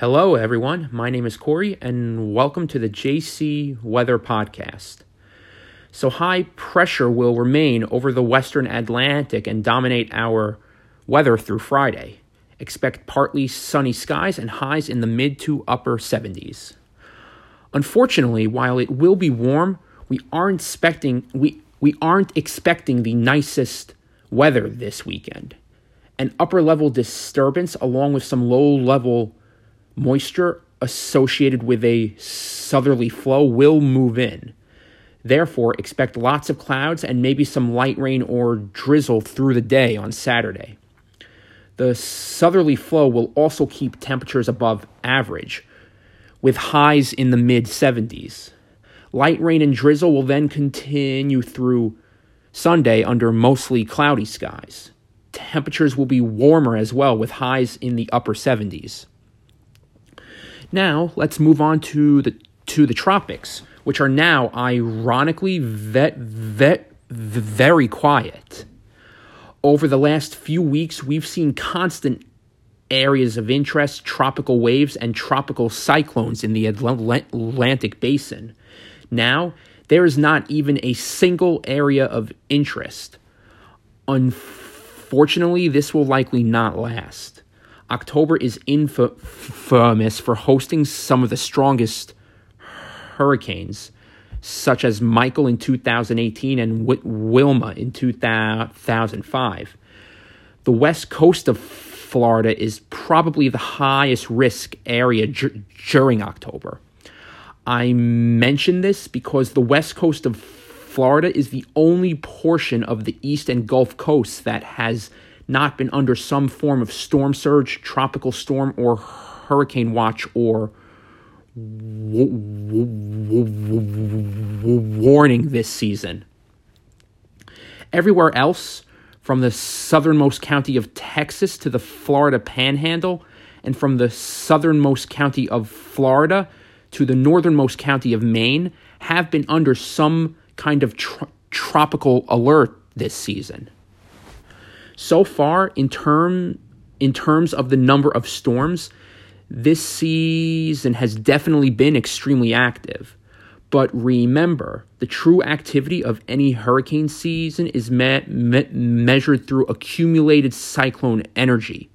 Hello, everyone. My name is Corey, and welcome to the JC Weather Podcast. So, high pressure will remain over the western Atlantic and dominate our weather through Friday. Expect partly sunny skies and highs in the mid to upper 70s. Unfortunately, while it will be warm, we aren't expecting we, we aren't expecting the nicest weather this weekend. An upper level disturbance along with some low level moisture associated with a southerly flow will move in. Therefore, expect lots of clouds and maybe some light rain or drizzle through the day on Saturday. The southerly flow will also keep temperatures above average, with highs in the mid 70s. Light rain and drizzle will then continue through Sunday under mostly cloudy skies. Temperatures will be warmer as well, with highs in the upper 70s. Now, let's move on to the to the tropics, which are now ironically vet, vet, very quiet. Over the last few weeks, we've seen constant areas of interest, tropical waves, and tropical cyclones in the Atlantic basin. Now, there is not even a single area of interest. Unfortunately, this will likely not last. October is infamous for hosting some of the strongest hurricanes, such as Michael in 2018 and Wilma in 2005. The west coast of Florida is probably the highest risk area during October. I mention this because the west coast of Florida is the only portion of the east and Gulf coast that has not been under some form of storm surge, tropical storm, or hurricane watch or warning this season. Everywhere else, from the southernmost county of Texas to the Florida panhandle, and from the southernmost county of Florida to the northernmost county of Maine, have been under some kind of tr- tropical alert this season so far in term in terms of the number of storms, this season has definitely been extremely active. But remember, the true activity of any hurricane season is me- me- measured through accumulated cyclone energy.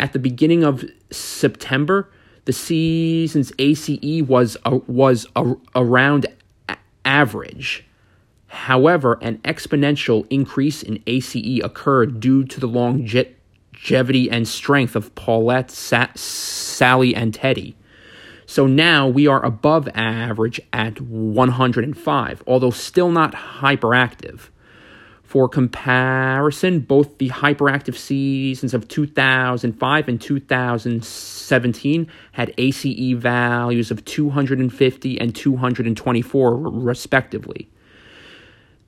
At the beginning of September, the season's ACE was a, was a, around a- average. However, an exponential increase in ACE occurred due to the longevity and strength of Paulette, Sa- Sally, and Teddy. So now we are above average at 105, although still not hyperactive. For comparison, both the hyperactive seasons of 2005 and 2017 had ACE values of 250 and 224, respectively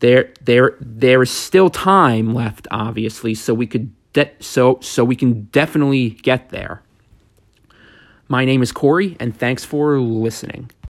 there there there is still time left obviously so we could de- so so we can definitely get there. My name is corey and thanks for listening